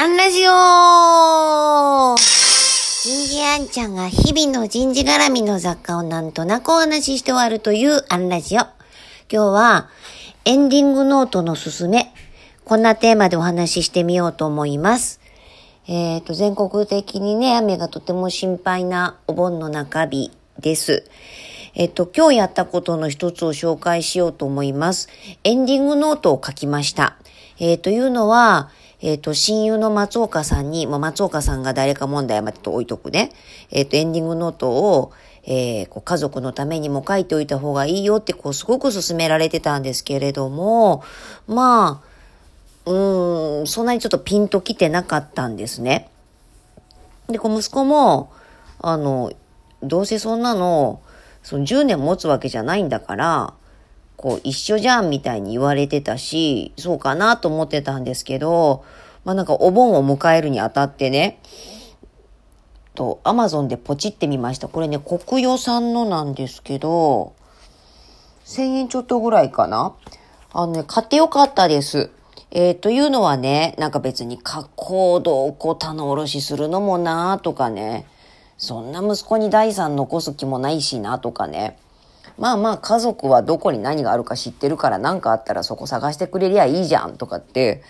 アンラジオ人事アンちゃんが日々の人事絡みの雑貨をなんとなくお話しして終わるというアンラジオ。今日はエンディングノートのすすめ。こんなテーマでお話ししてみようと思います。えっ、ー、と、全国的にね、雨がとても心配なお盆の中日です。えっと、今日やったことの一つを紹介しようと思います。エンディングノートを書きました。えー、というのは、えっ、ー、と、親友の松岡さんに、まあ、松岡さんが誰か問題までと置いとくね。えっ、ー、と、エンディングノートを、えー、こう家族のためにも書いておいた方がいいよって、こう、すごく勧められてたんですけれども、まあ、うん、そんなにちょっとピンと来てなかったんですね。で、こう、息子も、あの、どうせそんなの、その10年持つわけじゃないんだから、こう一緒じゃんみたいに言われてたし、そうかなと思ってたんですけど、まあなんかお盆を迎えるにあたってね、と、アマゾンでポチってみました。これね、国与産のなんですけど、1000円ちょっとぐらいかなあのね、買ってよかったです。えー、というのはね、なんか別に加工度をこう棚卸しするのもなとかね、そんな息子に財産残す気もないしなとかね。まあまあ家族はどこに何があるか知ってるから何かあったらそこ探してくれりゃいいじゃんとかって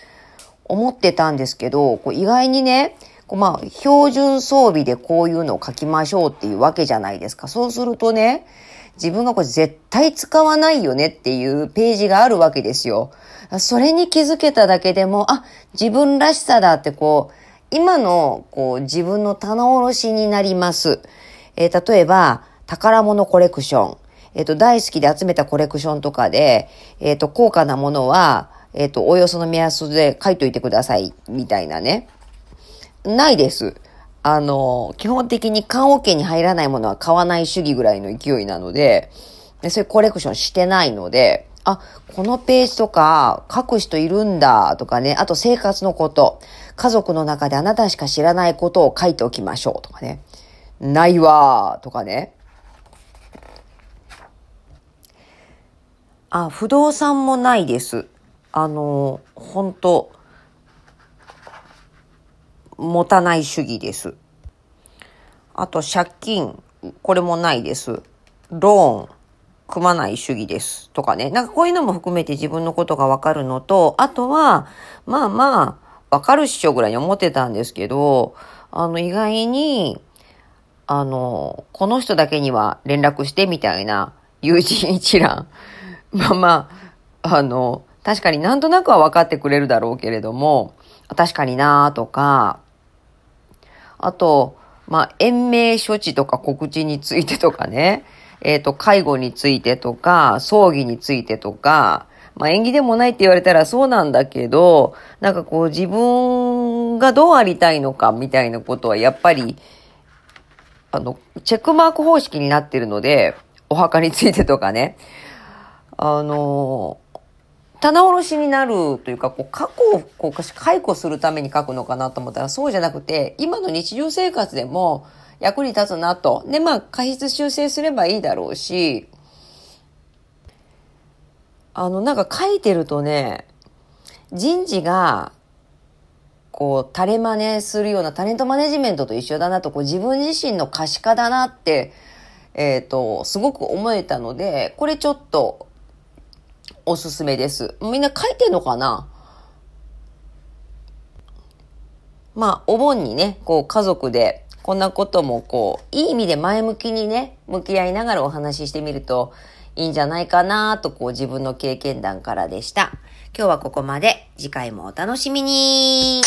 思ってたんですけど、こう意外にね、こうまあ標準装備でこういうのを書きましょうっていうわけじゃないですか。そうするとね、自分がこれ絶対使わないよねっていうページがあるわけですよ。それに気づけただけでも、あ、自分らしさだってこう、今のこう自分の棚卸しになります。えー、例えば、宝物コレクション。えっ、ー、と、大好きで集めたコレクションとかで、えっ、ー、と、高価なものは、えっ、と、およその目安で書いといてください、みたいなね。ないです。あの、基本的に缶オケに入らないものは買わない主義ぐらいの勢いなので、でそういうコレクションしてないので、あ、このページとか書く人いるんだとかね、あと生活のこと、家族の中であなたしか知らないことを書いておきましょうとかね、ないわとかね、あ、不動産もないです。あの、本当持たない主義です。あと、借金、これもないです。ローン、組まない主義です。とかね。なんかこういうのも含めて自分のことがわかるのと、あとは、まあまあ、わかるっしょぐらいに思ってたんですけど、あの、意外に、あの、この人だけには連絡してみたいな友人一覧まあまあ、あの、確かになんとなくは分かってくれるだろうけれども、確かになーとか、あと、まあ、延命処置とか告知についてとかね、えっ、ー、と、介護についてとか、葬儀についてとか、まあ、縁起でもないって言われたらそうなんだけど、なんかこう自分がどうありたいのかみたいなことはやっぱり、あの、チェックマーク方式になってるので、お墓についてとかね。あの、棚卸しになるというか、こう過去をこう解雇するために書くのかなと思ったらそうじゃなくて、今の日常生活でも役に立つなと。で、まあ、過失修正すればいいだろうし、あの、なんか書いてるとね、人事が、こう、垂れ真似するようなタレントマネジメントと一緒だなと、こう、自分自身の可視化だなって、えっ、ー、と、すごく思えたので、これちょっと、おすすめです。みんな書いてんのかな？まあ、お盆にね、こう家族でこんなこともこう、いい意味で前向きにね、向き合いながらお話ししてみるといいんじゃないかなとこう自分の経験談からでした。今日はここまで。次回もお楽しみに